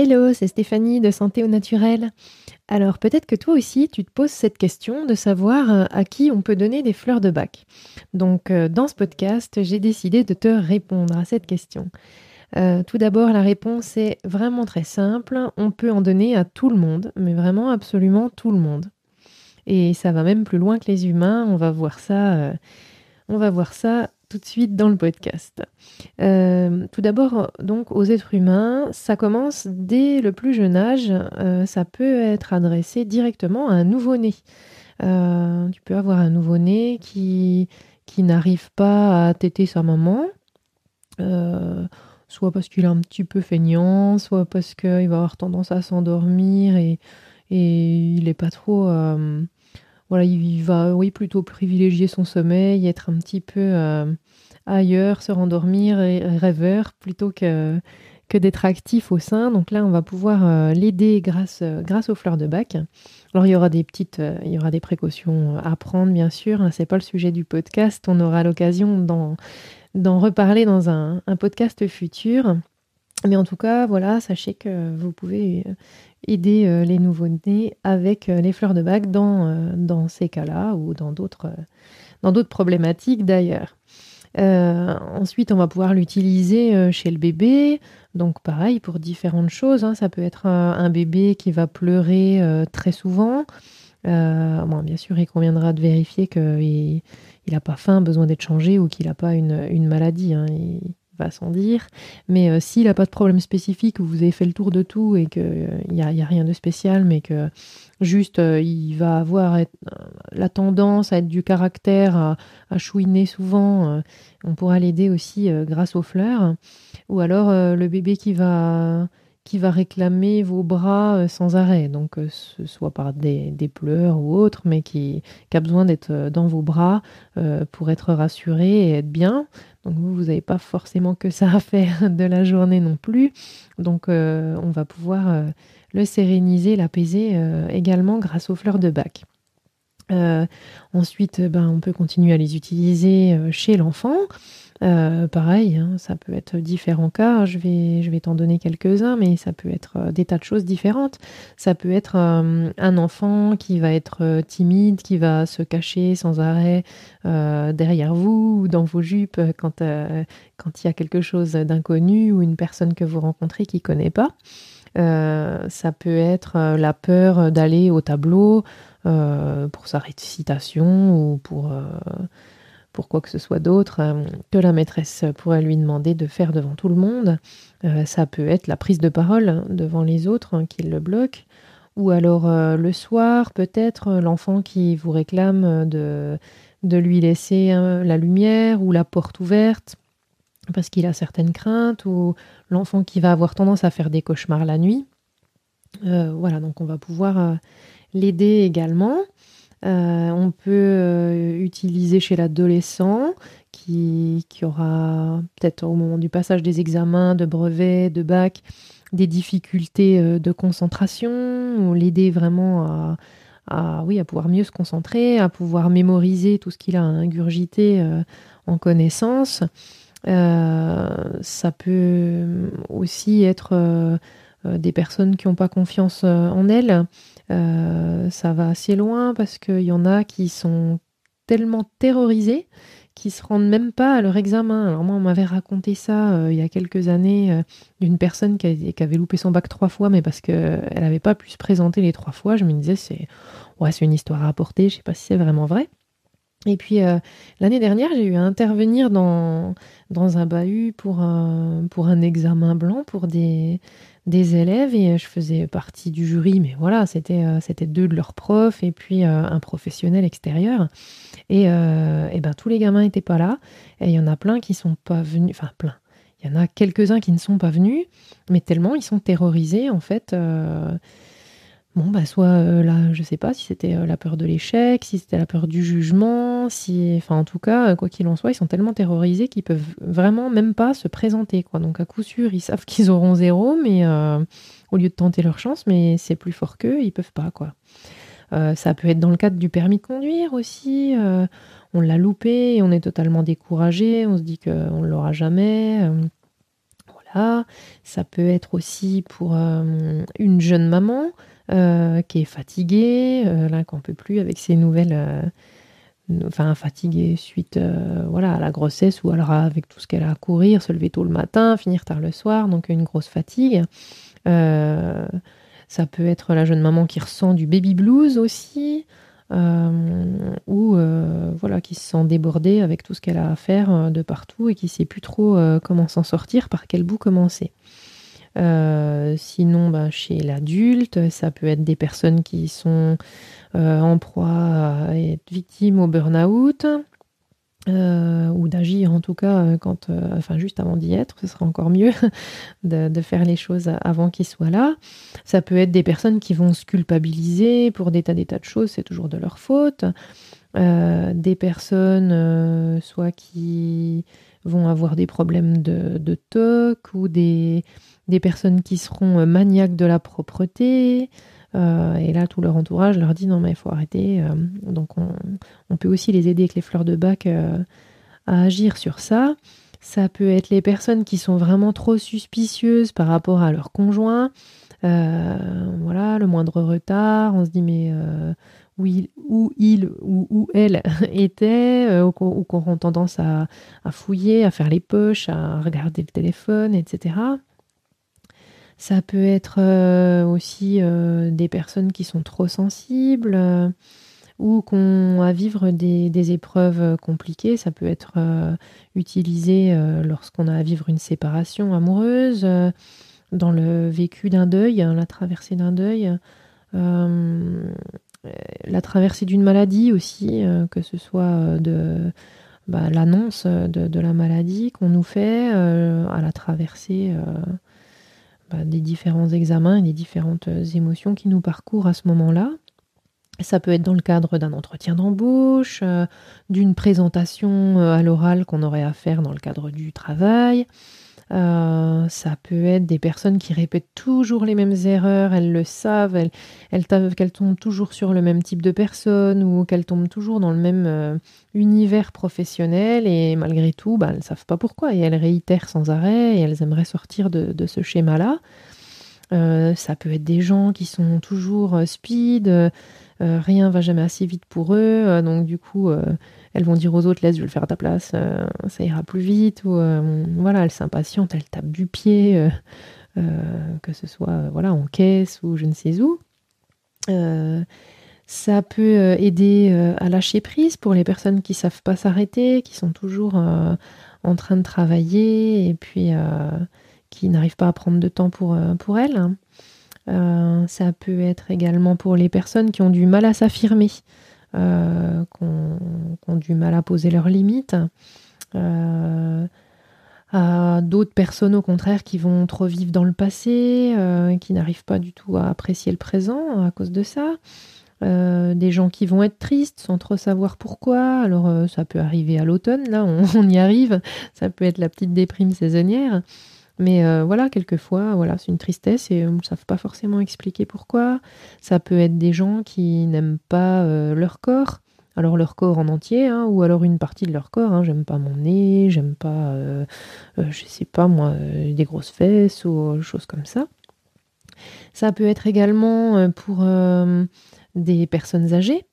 Hello, c'est Stéphanie de Santé au Naturel. Alors peut-être que toi aussi tu te poses cette question de savoir euh, à qui on peut donner des fleurs de bac. Donc euh, dans ce podcast, j'ai décidé de te répondre à cette question. Euh, tout d'abord, la réponse est vraiment très simple. On peut en donner à tout le monde, mais vraiment absolument tout le monde. Et ça va même plus loin que les humains. On va voir ça. on va voir ça tout de suite dans le podcast. Euh, tout d'abord, donc aux êtres humains, ça commence dès le plus jeune âge. Euh, ça peut être adressé directement à un nouveau-né. Euh, tu peux avoir un nouveau-né qui, n'arrive pas à téter sa maman, soit parce qu'il est un petit peu feignant, soit parce qu'il va avoir tendance à s'endormir et, et il n'est pas trop voilà, il va oui, plutôt privilégier son sommeil, être un petit peu euh, ailleurs, se rendormir et rêveur plutôt que, que d'être actif au sein. Donc là, on va pouvoir euh, l'aider grâce, grâce aux fleurs de bac. Alors il y aura des petites, euh, il y aura des précautions à prendre, bien sûr. Hein, c'est pas le sujet du podcast. On aura l'occasion d'en, d'en reparler dans un, un podcast futur. Mais en tout cas, voilà, sachez que vous pouvez aider euh, les nouveau-nés avec euh, les fleurs de bac dans, euh, dans ces cas-là ou dans d'autres, dans d'autres problématiques d'ailleurs. ensuite, on va pouvoir l'utiliser chez le bébé. Donc pareil pour différentes choses. Hein. Ça peut être un, bébé qui va pleurer très souvent. bon, bien sûr, il conviendra de vérifier qu'il n'a pas faim, besoin d'être changé ou qu'il n'a pas une, une maladie. Hein va sans dire. Mais euh, s'il n'a pas de problème spécifique, vous avez fait le tour de tout et qu'il n'y a, y a, rien de spécial, mais que juste euh, il va avoir euh, la tendance à être du caractère, à, chouiner souvent, on pourra l'aider aussi grâce aux fleurs. Ou alors le bébé qui va qui va réclamer vos bras sans arrêt, donc ce soit par des, pleurs ou autre, mais qui, a besoin d'être dans vos bras pour être rassuré et être bien. Donc vous, vous n'avez pas forcément que ça à faire de la journée non plus. Donc euh, on va pouvoir euh, le séréniser, l'apaiser euh, également grâce aux fleurs de bac. ensuite, ben, on peut continuer à les utiliser chez l'enfant. Euh, pareil, hein, ça peut être différents cas. Je vais, je vais t'en donner quelques-uns, mais ça peut être euh, des tas de choses différentes. Ça peut être euh, un enfant qui va être timide, qui va se cacher sans arrêt derrière vous ou dans vos jupes quand quand il y a quelque chose d'inconnu ou une personne que vous rencontrez qui ne connaît pas. ça peut être la peur d'aller au tableau pour sa récitation ou pour pour quoi que ce soit d'autre euh, que la maîtresse pourrait lui demander de faire devant tout le monde. Euh, ça peut être la prise de parole devant les autres hein, qui le bloque. Ou alors euh, le soir, peut-être l'enfant qui vous réclame de, de lui laisser hein, la lumière ou la porte ouverte parce qu'il a certaines craintes, ou l'enfant qui va avoir tendance à faire des cauchemars la nuit. voilà, donc on va pouvoir l'aider également. Euh, on peut euh, utiliser chez l'adolescent qui, aura peut-être au moment du passage des examens, de brevets, de bac, des difficultés euh, de concentration, l'aider vraiment à, oui, à pouvoir mieux se concentrer, à pouvoir mémoriser tout ce qu'il a ingurgité en connaissance. ça peut aussi être des personnes qui n'ont pas confiance en elles, euh, ça va assez loin parce qu'il y en a qui sont tellement terrorisés qu'ils se rendent même pas à leur examen. Alors moi, on m'avait raconté ça euh, il y a quelques années euh, d'une personne qui, avait loupé son bac trois fois, mais parce qu'elle n'avait pas pu se présenter les trois fois. Je me disais, c'est ouais, une histoire à rapporter, je sais pas si c'est vraiment vrai. Et puis l'année dernière, j'ai eu à intervenir dans, dans un bahut pour pour un examen blanc pour des, des élèves et euh, je faisais partie du jury, mais voilà, c'était euh, deux de leurs profs et puis euh, un professionnel extérieur. Et, et, ben tous les gamins n'étaient pas là et il y en a plein qui sont pas venus, enfin plein. Il y en a quelques-uns qui ne sont pas venus, mais tellement ils sont terrorisés en fait Bon, bah, soit euh, là, je sais pas si c'était euh, la peur de l'échec, si c'était la peur du jugement, si, enfin, en tout cas, euh, quoi qu'il en soit, ils sont tellement terrorisés qu'ils peuvent vraiment même pas se présenter, quoi. Donc, à coup sûr, ils savent qu'ils auront zéro, mais au lieu de tenter leur chance, mais c'est plus fort qu'eux, ils peuvent pas, quoi. ça peut être dans le cadre du permis de conduire aussi. on l'a loupé, et on est totalement découragé, on se dit qu'on ne l'aura jamais voilà. Ça peut être aussi pour une jeune maman qui est fatiguée, là, qu'on peut plus avec ses nouvelles enfin fatiguée suite voilà à la grossesse ou alors avec tout ce qu'elle a à courir, se lever tôt le matin, finir tard le soir, donc une grosse fatigue. ça peut être la jeune maman qui ressent du baby blues aussi, euh, ou euh, voilà, qui se sent débordée avec tout ce qu'elle a à faire euh, de partout et qui sait plus trop comment s'en sortir, par quel bout commencer. Sinon, bah, chez l'adulte, ça peut être des personnes qui sont en proie à être victimes au burn-out, euh, ou d'agir en tout cas euh, quand, euh, enfin juste avant d'y être, ce sera encore mieux de, faire les choses avant qu'ils soient là. Ça peut être des personnes qui vont se culpabiliser pour des tas des tas de choses, c'est toujours de leur faute. des personnes soit qui vont avoir des problèmes de, TOC ou des, personnes qui seront maniaques de la propreté. Euh, et là, tout leur entourage leur dit non, mais il faut arrêter. Euh, donc, on, peut aussi les aider avec les fleurs de bac euh, à agir sur ça. Ça peut être les personnes qui sont vraiment trop suspicieuses par rapport à leur conjoint. voilà, le moindre retard, on se dit mais où il, où il ou où elle était, ou qu'on auront tendance à, fouiller, à faire les poches, à regarder le téléphone, etc. Ça peut être euh, aussi euh, des personnes qui sont trop sensibles euh, ou qu'on à vivre des, épreuves compliquées. Ça peut être utilisé lorsqu'on a à vivre une séparation amoureuse, dans le vécu d'un deuil, hein, la traversée d'un deuil. La traversée d'une maladie aussi, que ce soit de bah, l'annonce de, la maladie qu'on nous fait à la traversée bah, des différents examens et des différentes euh, émotions qui nous parcourent à ce moment-là. Ça peut être dans le cadre d'un entretien d'embauche, euh, d'une présentation euh, à l'oral qu'on aurait à faire dans le cadre du travail. Ça peut être des personnes qui répètent toujours les mêmes erreurs, elles le savent, elles, qu'elles tombent toujours sur le même type de personne ou qu'elles tombent toujours dans le même univers professionnel et malgré tout, bah, elles ne savent pas pourquoi et elles réitèrent sans arrêt et elles aimeraient sortir de, ce schéma-là. Euh, ça peut être des gens qui sont toujours euh, speed, euh, rien va jamais assez vite pour eux, donc du coup elles vont dire aux autres laisse je vais le faire à ta place, ça ira plus vite ou voilà elles s'impatientent, elles tapent du pied, que ce soit voilà en caisse ou je ne sais où. Ça peut euh, aider euh, à lâcher prise pour les personnes qui savent pas s'arrêter, qui sont toujours euh, en train de travailler et puis qui n'arrivent pas à prendre de temps pour, pour elles. ça peut être également pour les personnes qui ont du mal à s'affirmer, qui ont, du mal à poser leurs limites. d'autres personnes au contraire qui vont trop vivre dans le passé, qui n'arrivent pas du tout à apprécier le présent à cause de ça. Euh, des gens qui vont être tristes sans trop savoir pourquoi. Alors euh, ça peut arriver à l'automne, là on, y arrive, ça peut être la petite déprime saisonnière. Mais euh, voilà, quelquefois, voilà, c'est une tristesse et on ne savent pas forcément expliquer pourquoi. Ça peut être des gens qui n'aiment pas leur corps, alors leur corps en entier, hein, ou alors une partie de leur corps. Hein. J'aime pas mon nez, j'aime pas, je sais pas moi, des grosses fesses ou choses comme ça. Ça peut être également pour des personnes âgées,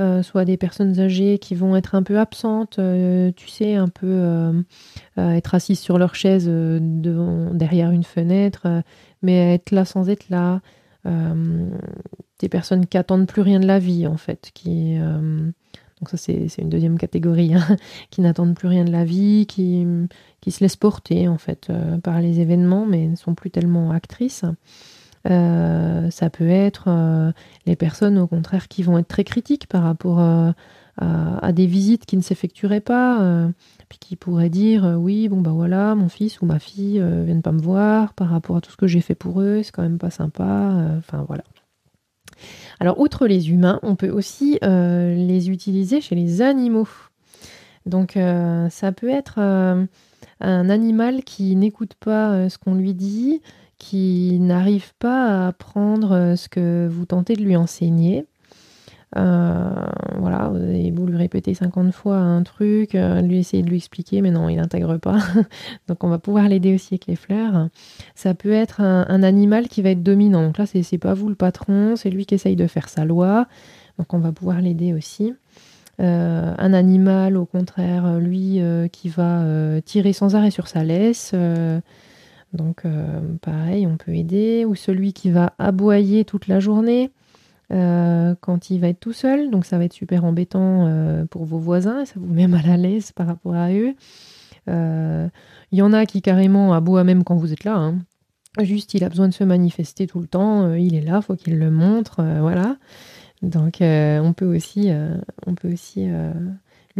euh, soit des personnes âgées qui vont être un peu absentes, euh, tu sais, un peu euh, être assises sur leur chaise derrière une fenêtre, mais être là sans être là. des personnes qui attendent plus rien de la vie, en fait, qui donc ça c'est une deuxième catégorie, hein, qui n'attendent plus rien de la vie, qui, qui se laissent porter en fait par les événements, mais ne sont plus tellement actrices. Euh, ça peut être euh, les personnes au contraire qui vont être très critiques par rapport euh, à, des visites qui ne s'effectueraient pas, puis qui pourraient dire oui bon bah voilà mon fils ou ma fille viennent pas me voir par rapport à tout ce que j'ai fait pour eux, c'est quand même pas sympa, enfin voilà. Alors outre les humains, on peut aussi les utiliser chez les animaux. Donc ça peut être un animal qui n'écoute pas ce qu'on lui dit, qui n'arrive pas à apprendre euh, ce que vous tentez de lui enseigner. voilà, vous lui répéter 50 fois un truc, lui essayer de lui expliquer, mais non, il n'intègre pas. Donc on va pouvoir l'aider aussi avec les fleurs. Ça peut être un, animal qui va être dominant. Donc là, c'est pas vous le patron, c'est lui qui essaye de faire sa loi. Donc on va pouvoir l'aider aussi. Euh, un animal, au contraire, lui, euh, qui va euh, tirer sans arrêt sur sa laisse. Donc pareil, on peut aider. Ou celui qui va aboyer toute la journée quand il va être tout seul. Donc ça va être super embêtant pour vos voisins. Ça vous met mal à l'aise par rapport à eux. Il y en a qui carrément aboient même quand vous êtes là. Hein. Juste, il a besoin de se manifester tout le temps. il est là, faut qu'il le montre. voilà. Donc euh, on peut aussi, euh, on peut aussi euh,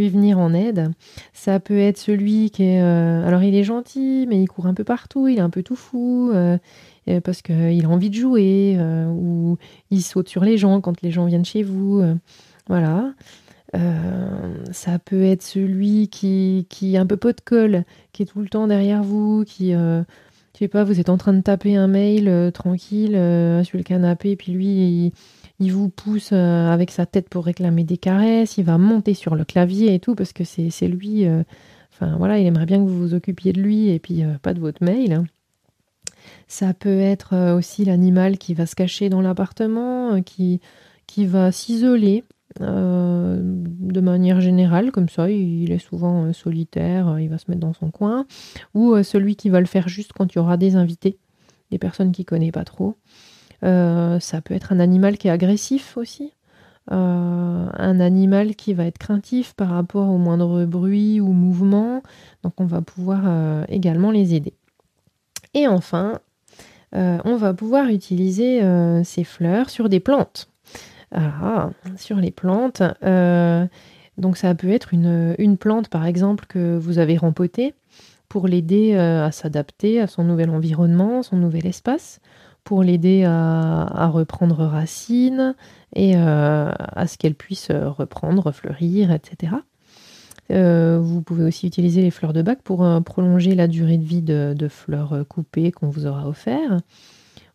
venir en aide. Ça peut être celui qui est... alors il est gentil, mais il court un peu partout, il est un peu tout fou, parce qu'il a envie de jouer, ou il saute sur les gens quand les gens viennent chez vous. voilà. ça peut être celui qui, qui est un peu pot de colle, qui est tout le temps derrière vous, qui... je sais pas, vous êtes en train de taper un mail tranquille sur le canapé, puis lui, il il vous pousse euh, avec sa tête pour réclamer des caresses, il va monter sur le clavier et tout, parce que c'est lui, euh, enfin voilà, il aimerait bien que vous vous occupiez de lui et puis euh, pas de votre mail. Ça peut être aussi l'animal qui va se cacher dans l'appartement, qui, qui va s'isoler de manière générale, comme ça, il est souvent solitaire, il va se mettre dans son coin, ou celui qui va le faire juste quand il y aura des invités, des personnes qu'il connaît pas trop. Euh, ça peut être un animal qui est agressif aussi. Euh, un animal qui va être craintif par rapport au moindre bruit ou mouvement. Donc on va pouvoir euh, également les aider. Et enfin, on va pouvoir utiliser ces fleurs sur des plantes. Ah, sur les plantes. donc ça peut être une, une, plante par exemple que vous avez rempotée pour l'aider à s'adapter à son nouvel environnement, son nouvel espace pour l'aider à, reprendre racine et euh, à ce qu'elle puisse reprendre, fleurir, etc. Euh, vous pouvez aussi utiliser les fleurs de bac pour euh, prolonger la durée de vie de, fleurs coupées qu'on vous aura offert.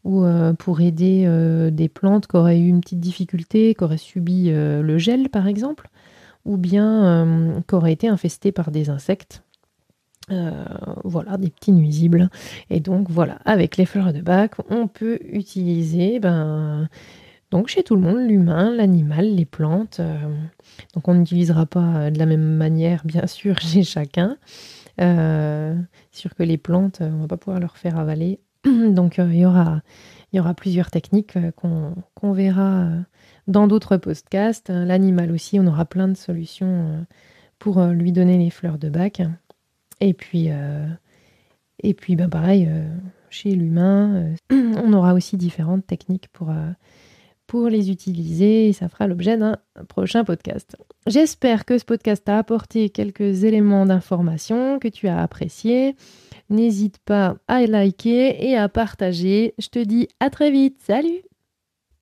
Ou pour aider des plantes qui auraient eu une petite difficulté, qui auraient subi le gel par exemple, ou bien qui auraient été infestées par des insectes euh, voilà, des petits nuisibles. Et donc voilà, avec les fleurs de bac, on peut utiliser, ben, donc chez tout le monde, l'humain, l'animal, les plantes. Euh, donc on n'utilisera pas de la même manière, bien sûr, chez chacun. Euh, sûr que les plantes, on va pas pouvoir leur faire avaler. Donc il y aura, y aura plusieurs techniques qu'on verra dans d'autres podcasts. L'animal aussi, on aura plein de solutions pour lui donner les fleurs de bac. Et puis, euh, ben pareil, euh, chez l'humain, euh, on aura aussi différentes techniques pour, pour les utiliser et ça fera l'objet d'un prochain podcast. J'espère que ce podcast t'a apporté quelques éléments d'information que tu as appréciés. N'hésite pas à liker et à partager. Je te dis à très vite. Salut